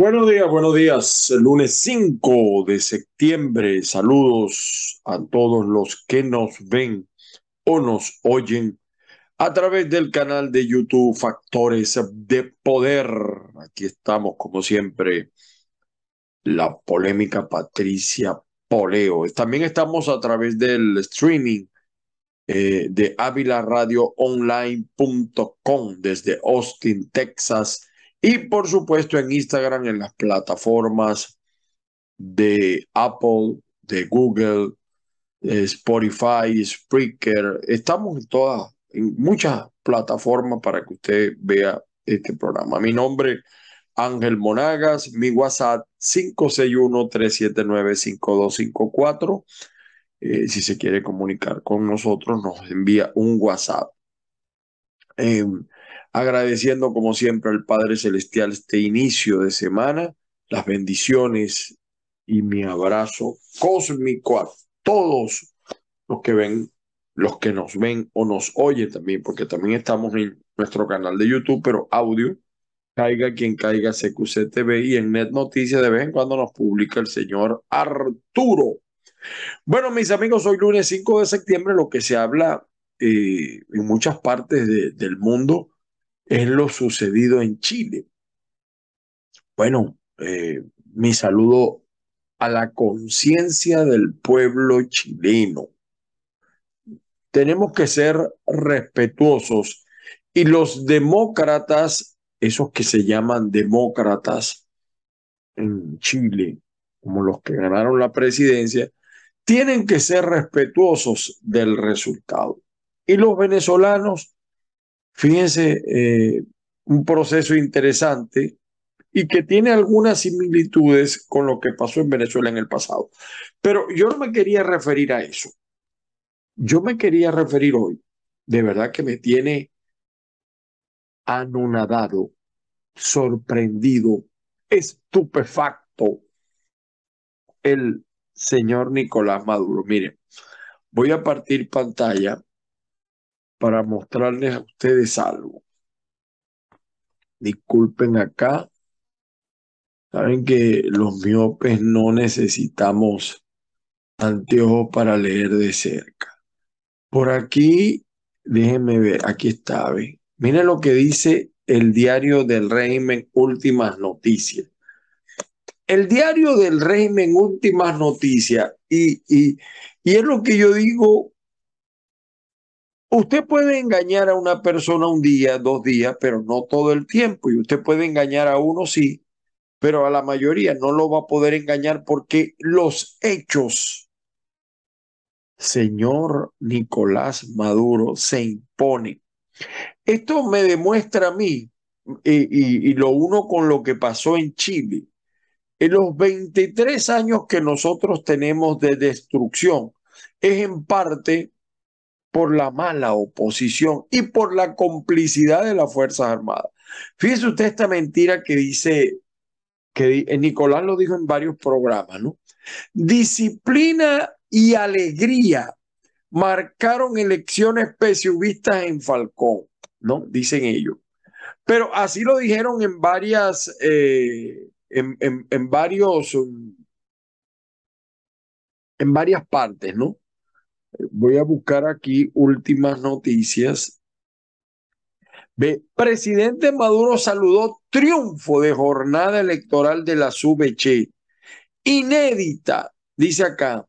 Buenos días, buenos días. El lunes 5 de septiembre. Saludos a todos los que nos ven o nos oyen a través del canal de YouTube Factores de Poder. Aquí estamos, como siempre, la polémica Patricia Poleo. También estamos a través del streaming eh, de avilaradioonline.com desde Austin, Texas y por supuesto en Instagram, en las plataformas de Apple, de Google, Spotify, Spreaker. Estamos en todas, en muchas plataformas para que usted vea este programa. Mi nombre, Ángel Monagas, mi WhatsApp 561-379-5254. Eh, si se quiere comunicar con nosotros, nos envía un WhatsApp. Em, agradeciendo como siempre al Padre Celestial este inicio de semana, las bendiciones y mi abrazo cósmico a todos los que ven, los que nos ven o nos oyen también, porque también estamos en nuestro canal de YouTube, pero audio, caiga quien caiga CQC TV y en Net Noticias de vez en cuando nos publica el señor Arturo. Bueno, mis amigos, hoy lunes 5 de septiembre lo que se habla eh, en muchas partes del mundo es lo sucedido en Chile. Bueno, eh, mi saludo a la conciencia del pueblo chileno. Tenemos que ser respetuosos y los demócratas, esos que se llaman demócratas en Chile, como los que ganaron la presidencia, tienen que ser respetuosos del resultado. Y los venezolanos Fíjense, eh, un proceso interesante y que tiene algunas similitudes con lo que pasó en Venezuela en el pasado. Pero yo no me quería referir a eso. Yo me quería referir hoy, de verdad que me tiene anonadado, sorprendido, estupefacto el señor Nicolás Maduro. Miren, voy a partir pantalla para mostrarles a ustedes algo. Disculpen acá. Saben que los miopes no necesitamos anteojos para leer de cerca. Por aquí, déjenme ver, aquí está, ¿ven? Miren lo que dice el diario del régimen Últimas Noticias. El diario del régimen Últimas Noticias, y, y, y es lo que yo digo Usted puede engañar a una persona un día, dos días, pero no todo el tiempo. Y usted puede engañar a uno, sí, pero a la mayoría no lo va a poder engañar porque los hechos, señor Nicolás Maduro, se imponen. Esto me demuestra a mí, y, lo uno con lo que pasó en Chile, en los 23 años que nosotros tenemos de destrucción, es en parte por la mala oposición y por la complicidad de las Fuerzas Armadas. Fíjese usted esta mentira que dice, que eh, Nicolás lo dijo en varios programas, ¿no? Disciplina y alegría marcaron elecciones pesivistas en Falcón, ¿no? Dicen ellos. Pero así lo dijeron en varias, eh, en, en varios, en varias partes, ¿no? Voy a buscar aquí últimas noticias. Presidente Maduro saludó triunfo de jornada electoral de la SUBECHE. Inédita, dice acá,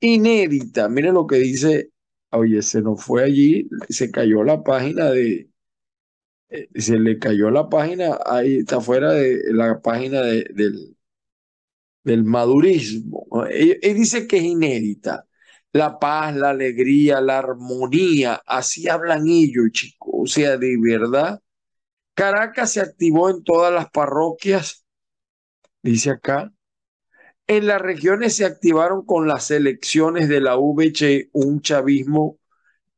inédita. Mire lo que dice, oye, se nos fue allí, se cayó la página de, eh, se le cayó la página, ahí está fuera de la página del, del madurismo. y dice que es inédita la paz, la alegría, la armonía. Así hablan ellos, chicos. O sea, de verdad. Caracas se activó en todas las parroquias, dice acá. En las regiones se activaron con las elecciones de la VC, un chavismo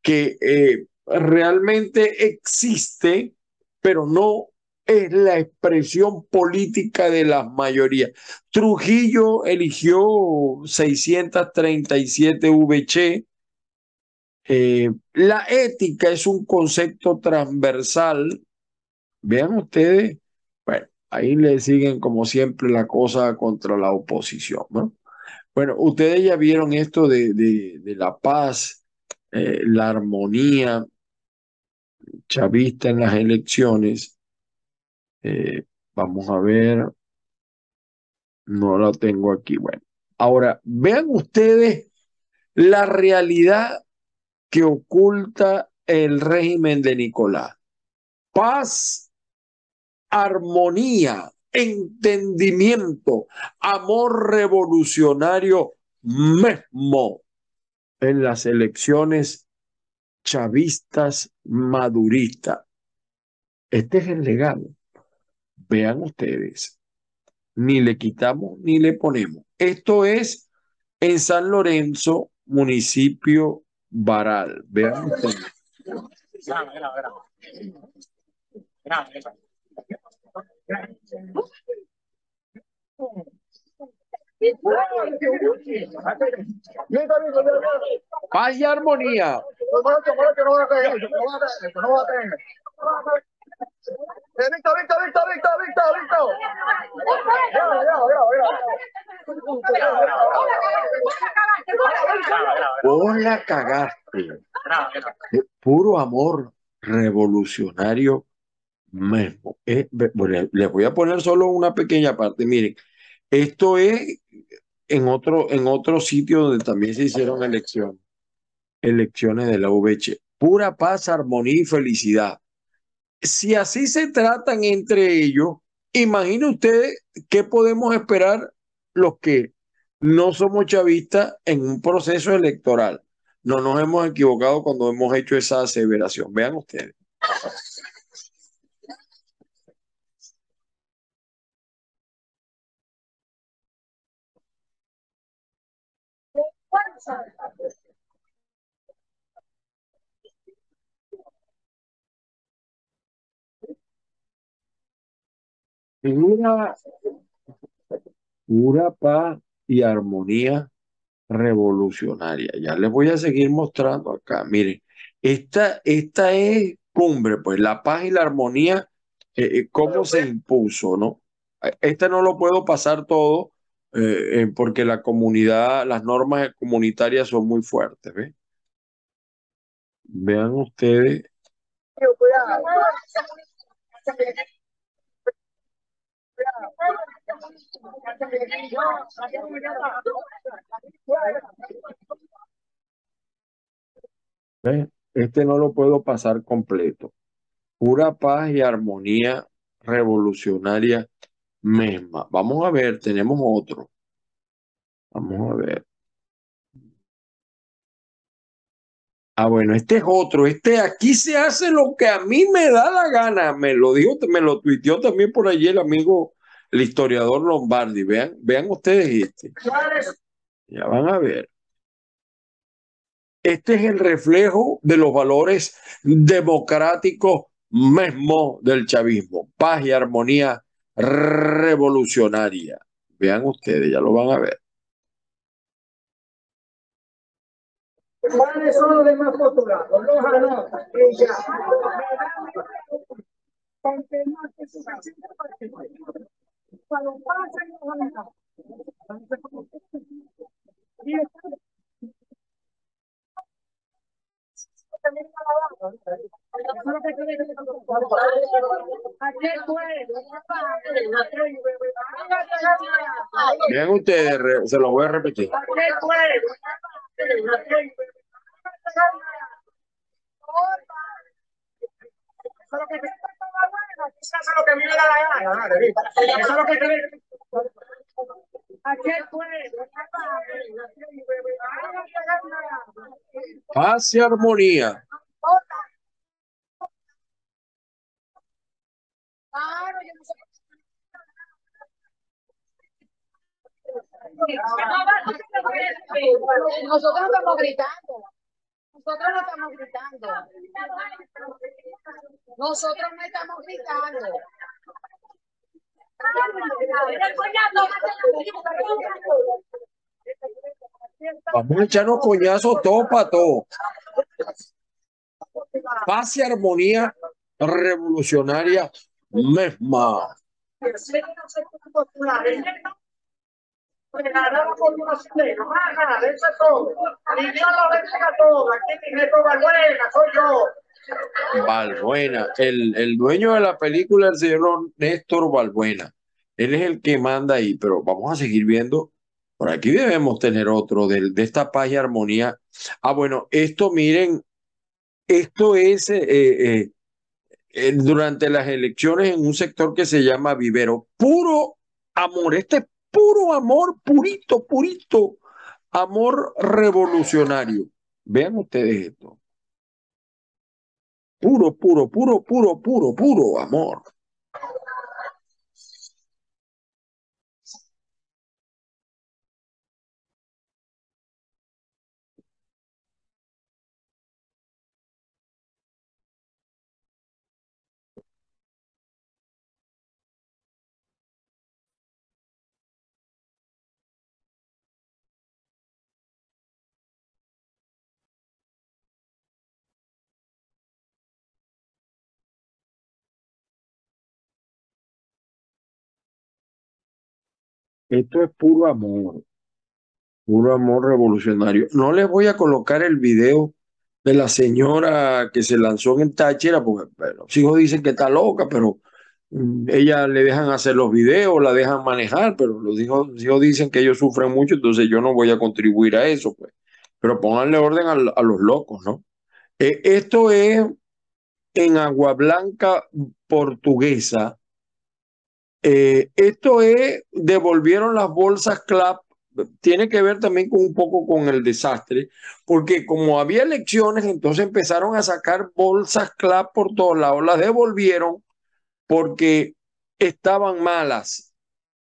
que eh, realmente existe, pero no es la expresión política de la mayoría. Trujillo eligió 637 VC. Eh, la ética es un concepto transversal. Vean ustedes, bueno, ahí le siguen como siempre la cosa contra la oposición, ¿no? Bueno, ustedes ya vieron esto de, de, la paz, eh, la armonía chavista en las elecciones. Eh, vamos a ver, no lo tengo aquí. Bueno, ahora vean ustedes la realidad que oculta el régimen de Nicolás. Paz, armonía, entendimiento, amor revolucionario mismo en las elecciones chavistas maduristas. Este es el legado. Vean ustedes, ni le quitamos ni le ponemos. Esto es en San Lorenzo, municipio Baral. Vean ustedes. Paz y armonía. Vos la cagaste. Puro amor revolucionario mismo. Eh, les voy a poner solo una pequeña parte. Miren, esto es en otro, en otro sitio donde también se hicieron elecciones, elecciones de la UVH. Pura paz, armonía y felicidad. Si así se tratan entre ellos, imagine ustedes qué podemos esperar los que no somos chavistas en un proceso electoral. No nos hemos equivocado cuando hemos hecho esa aseveración. Vean ustedes. Pura, pura paz y armonía revolucionaria. Ya les voy a seguir mostrando acá. Miren, esta, esta es cumbre, pues la paz y la armonía, eh, eh, cómo se impuso, ¿no? Este no lo puedo pasar todo porque la comunidad, las normas comunitarias son muy fuertes. ¿ve? Vean ustedes. Este no lo puedo pasar completo. Pura paz y armonía revolucionaria misma. Vamos a ver, tenemos otro. Vamos a ver. Ah, bueno, este es otro. Este aquí se hace lo que a mí me da la gana. Me lo dijo, me lo tuiteó también por allí el amigo, el historiador Lombardi. Vean, vean ustedes este. Ya van a ver. Este es el reflejo de los valores democráticos mismo del chavismo. Paz y armonía revolucionaria. Vean ustedes, ya lo van a ver. ¿Cuáles son los demás postulados? Los anotan y ya. Cuando pasen los anotan. Y Vean ustedes, se lo voy a repetir. Y armonía. Nosotros no estamos gritando. Nosotros no estamos gritando. Nosotros no estamos gritando. Vamos a echarnos coñazos todo para todo. Paz y armonía revolucionaria misma. Balbuena, el, el dueño de la película, el señor Néstor Balbuena. Él es el que manda ahí, pero vamos a seguir viendo. Por aquí debemos tener otro de, de esta paz y armonía. Ah, bueno, esto miren, esto es eh, eh, eh, durante las elecciones en un sector que se llama Vivero. Puro amor, este es puro amor, purito, purito, amor revolucionario. Vean ustedes esto. Puro, puro, puro, puro, puro, puro amor. Esto es puro amor, puro amor revolucionario. No les voy a colocar el video de la señora que se lanzó en Táchira, porque los hijos dicen que está loca, pero mm, ella le dejan hacer los videos, la dejan manejar, pero los hijos, dicen que ellos sufren mucho, entonces yo no voy a contribuir a eso, pues. Pero pónganle orden a, los locos, ¿no? Eh, esto es en Agua Blanca Portuguesa, eh, esto es, devolvieron las bolsas CLAP, tiene que ver también con un poco con el desastre, porque como había elecciones, entonces empezaron a sacar bolsas CLAP por todos lados, las devolvieron porque estaban malas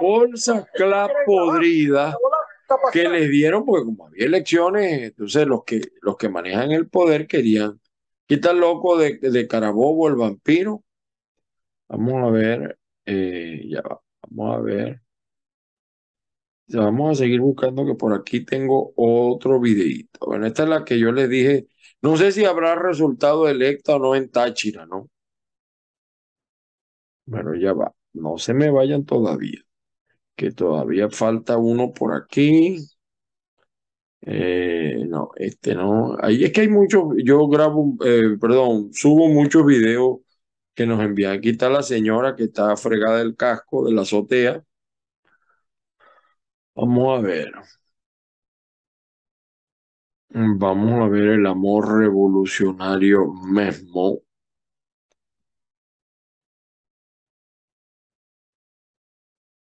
Bolsa clap podrida que les dieron, porque como había elecciones, entonces los que, los que manejan el poder querían quitar loco de, de Carabobo, el vampiro. Vamos a ver, eh, ya va, vamos a ver. Vamos a seguir buscando que por aquí tengo otro videito. Bueno, esta es la que yo les dije no sé si habrá resultado electa o no en Táchira, ¿no? Bueno, ya va. No se me vayan todavía, que todavía falta uno por aquí. Eh, no, este no. Ahí es que hay muchos, yo grabo, eh, perdón, subo muchos videos que nos envían. Aquí está la señora que está fregada del casco de la azotea. Vamos a ver. Vamos a ver el amor revolucionario mismo.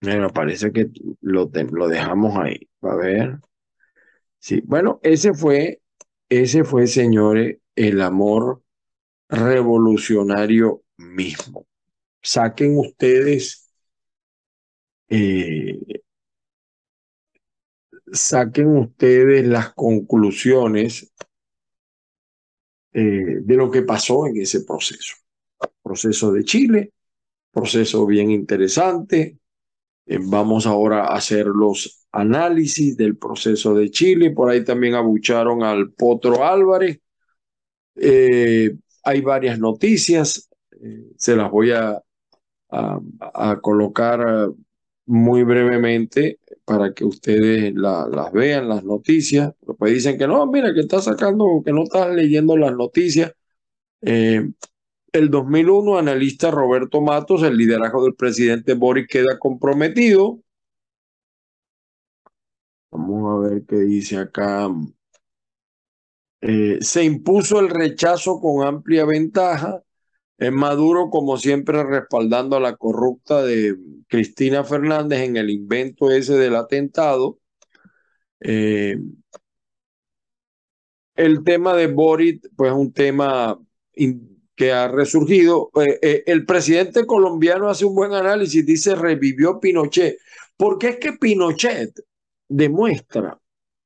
Mira, parece que lo, lo dejamos ahí. A ver. Sí, bueno, ese fue, ese fue, señores, el amor revolucionario mismo. Saquen ustedes eh, saquen ustedes las conclusiones eh, de lo que pasó en ese proceso. Proceso de Chile, proceso bien interesante. Eh, vamos ahora a hacer los análisis del proceso de Chile. Por ahí también abucharon al Potro Álvarez. Eh, hay varias noticias, se las voy a, a colocar muy brevemente para que ustedes las vean, las noticias. Después dicen que no, mira, que estás sacando, que no estás leyendo las noticias. Eh, el 2001, analista Roberto Matos, el liderazgo del presidente Boris queda comprometido. Vamos a ver qué dice acá. Eh, se impuso el rechazo con amplia ventaja. Es Maduro, como siempre, respaldando a la corrupta de Cristina Fernández en el invento ese del atentado. Eh, el tema de Boris, pues es un tema que que ha resurgido. Eh, eh, el presidente colombiano hace un buen análisis, dice revivió Pinochet, porque es que Pinochet demuestra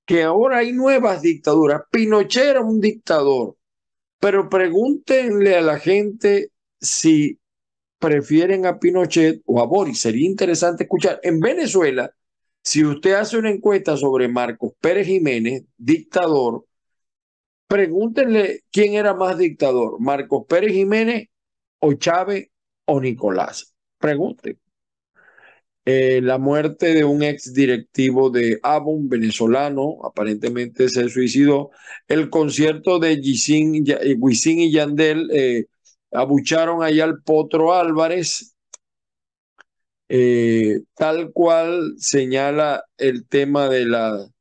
que ahora hay nuevas dictaduras. Pinochet era un dictador, pero pregúntenle a la gente si prefieren a Pinochet o a Boris. Sería interesante escuchar. En Venezuela, si usted hace una encuesta sobre Marcos Pérez Jiménez, dictador, pregúntenle quién era más dictador, Marcos Pérez Jiménez o Chávez o Nicolás. Pregunten. Eh, la muerte de un ex directivo de Avon, venezolano, aparentemente se suicidó. El concierto de eh, Wisin y Yandel eh, abucharon allá al Potro Álvarez, tal cual señala el tema de las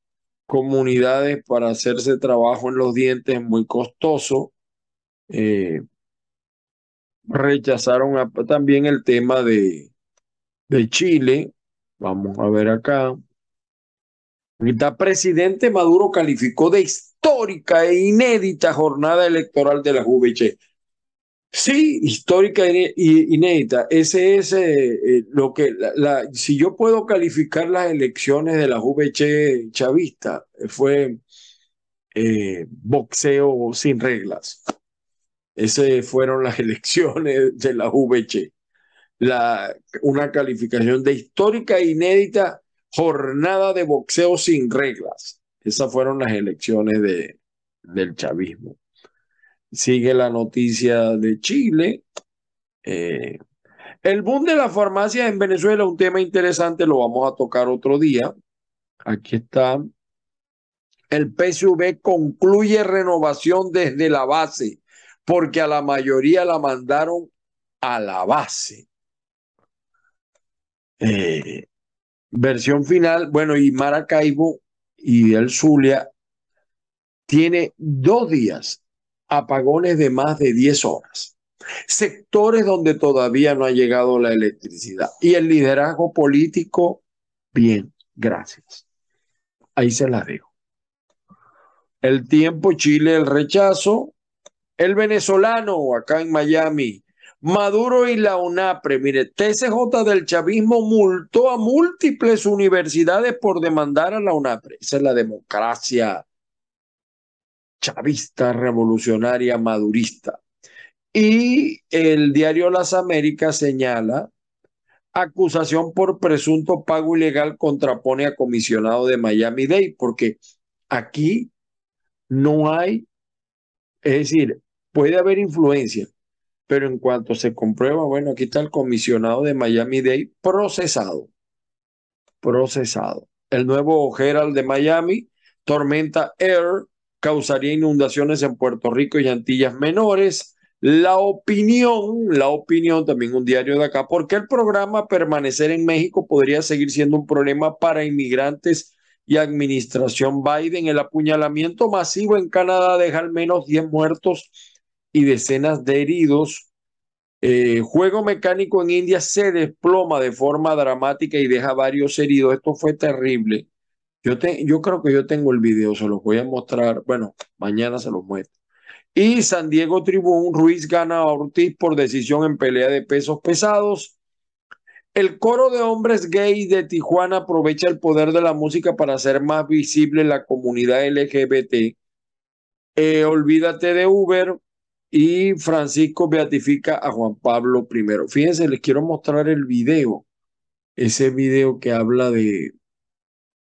comunidades para hacerse trabajo en los dientes muy costoso. rechazaron también el tema de de Chile. Vamos a ver acá. El presidente Maduro calificó de histórica e inédita jornada electoral de la JVC. Sí, histórica e inédita. Ese es eh, eh, lo que, si yo puedo calificar las elecciones de la JVC chavista, fue eh, boxeo sin reglas. Esas fueron las elecciones de la JVC una calificación de histórica e inédita jornada de boxeo sin reglas. Esas fueron las elecciones de, del chavismo. Sigue la noticia de Chile. Eh, el boom de la farmacia en Venezuela, un tema interesante, lo vamos a tocar otro día. Aquí está. El PSV concluye renovación desde la base, porque a la mayoría la mandaron a la base. Eh, versión final, bueno, y Maracaibo y el Zulia tiene dos días apagones de más de 10 horas. Sectores donde todavía no ha llegado la electricidad. Y el liderazgo político, bien, gracias. Ahí se la dejo. El tiempo, Chile, el rechazo. El venezolano, acá en Miami, Maduro y la UNAPRE, mire, TCJ del chavismo multó a múltiples universidades por demandar a la UNAPRE. Esa es la democracia chavista, revolucionaria, madurista. Y el diario Las Américas señala acusación por presunto pago ilegal contrapone a comisionado de Miami Dade, porque aquí no hay, es decir, puede haber influencia, pero en cuanto se comprueba, bueno, aquí está el comisionado de Miami-Dade procesado, procesado. El nuevo Herald de Miami, tormenta Air, causaría inundaciones en Puerto Rico y Antillas Menores. La opinión, la opinión, también un diario de acá, porque el programa Permanecer en México podría seguir siendo un problema para inmigrantes y administración Biden. El apuñalamiento masivo en Canadá deja al menos 10 muertos y decenas de heridos. Eh, juego mecánico en India se desploma de forma dramática y deja varios heridos. Esto fue terrible. Yo, te, yo creo que yo tengo el video, se los voy a mostrar. Bueno, mañana se los muestro. Y San Diego Tribune, Ruiz gana a Ortiz por decisión en pelea de pesos pesados. El coro de hombres gay de Tijuana aprovecha el poder de la música para hacer más visible la comunidad LGBT. Eh, olvídate de Uber, y Francisco beatifica a Juan Pablo I. Fíjense, les quiero mostrar el video, ese video que habla de,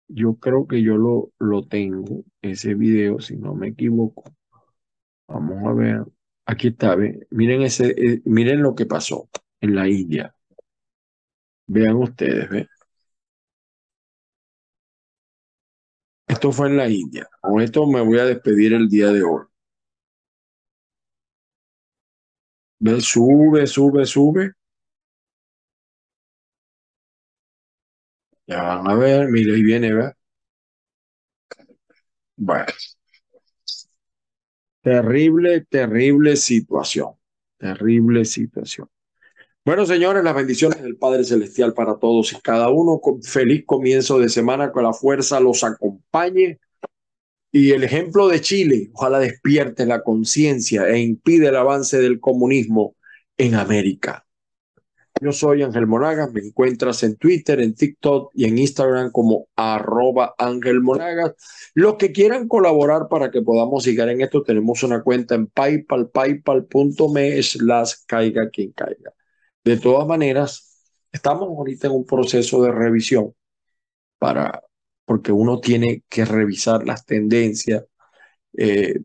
yo creo que yo lo, lo tengo, ese video, si no me equivoco. Vamos a ver, aquí está, miren, ese, eh, miren lo que pasó en la India. Vean ustedes, ¿ven? Esto fue en la India. Con esto me voy a despedir el día de hoy. Ve, sube, sube, sube. Ya van a ver, mire, ahí viene, ¿ve? Bueno, terrible, terrible situación. Terrible situación. Bueno, señores, las bendiciones del Padre Celestial para todos y cada uno. Con feliz comienzo de semana, que la fuerza los acompañe. Y el ejemplo de Chile, ojalá despierte la conciencia e impide el avance del comunismo en América. Yo soy Ángel Monagas, me encuentras en Twitter, en TikTok y en Instagram como arroba Ángel Monagas. Los que quieran colaborar para que podamos llegar en esto, tenemos una cuenta en PayPal, paypal.me slash caiga quien caiga. De todas maneras, estamos ahorita en un proceso de revisión para, porque uno tiene que revisar las tendencias, eh,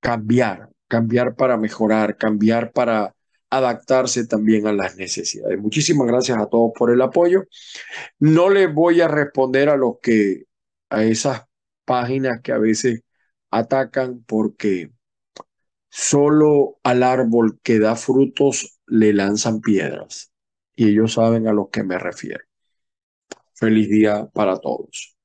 cambiar, cambiar para mejorar, cambiar para adaptarse también a las necesidades. Muchísimas gracias a todos por el apoyo. No les voy a responder a los que, a esas páginas que a veces atacan porque solo al árbol que da frutos le lanzan piedras. Y ellos saben a lo que me refiero. Feliz día para todos.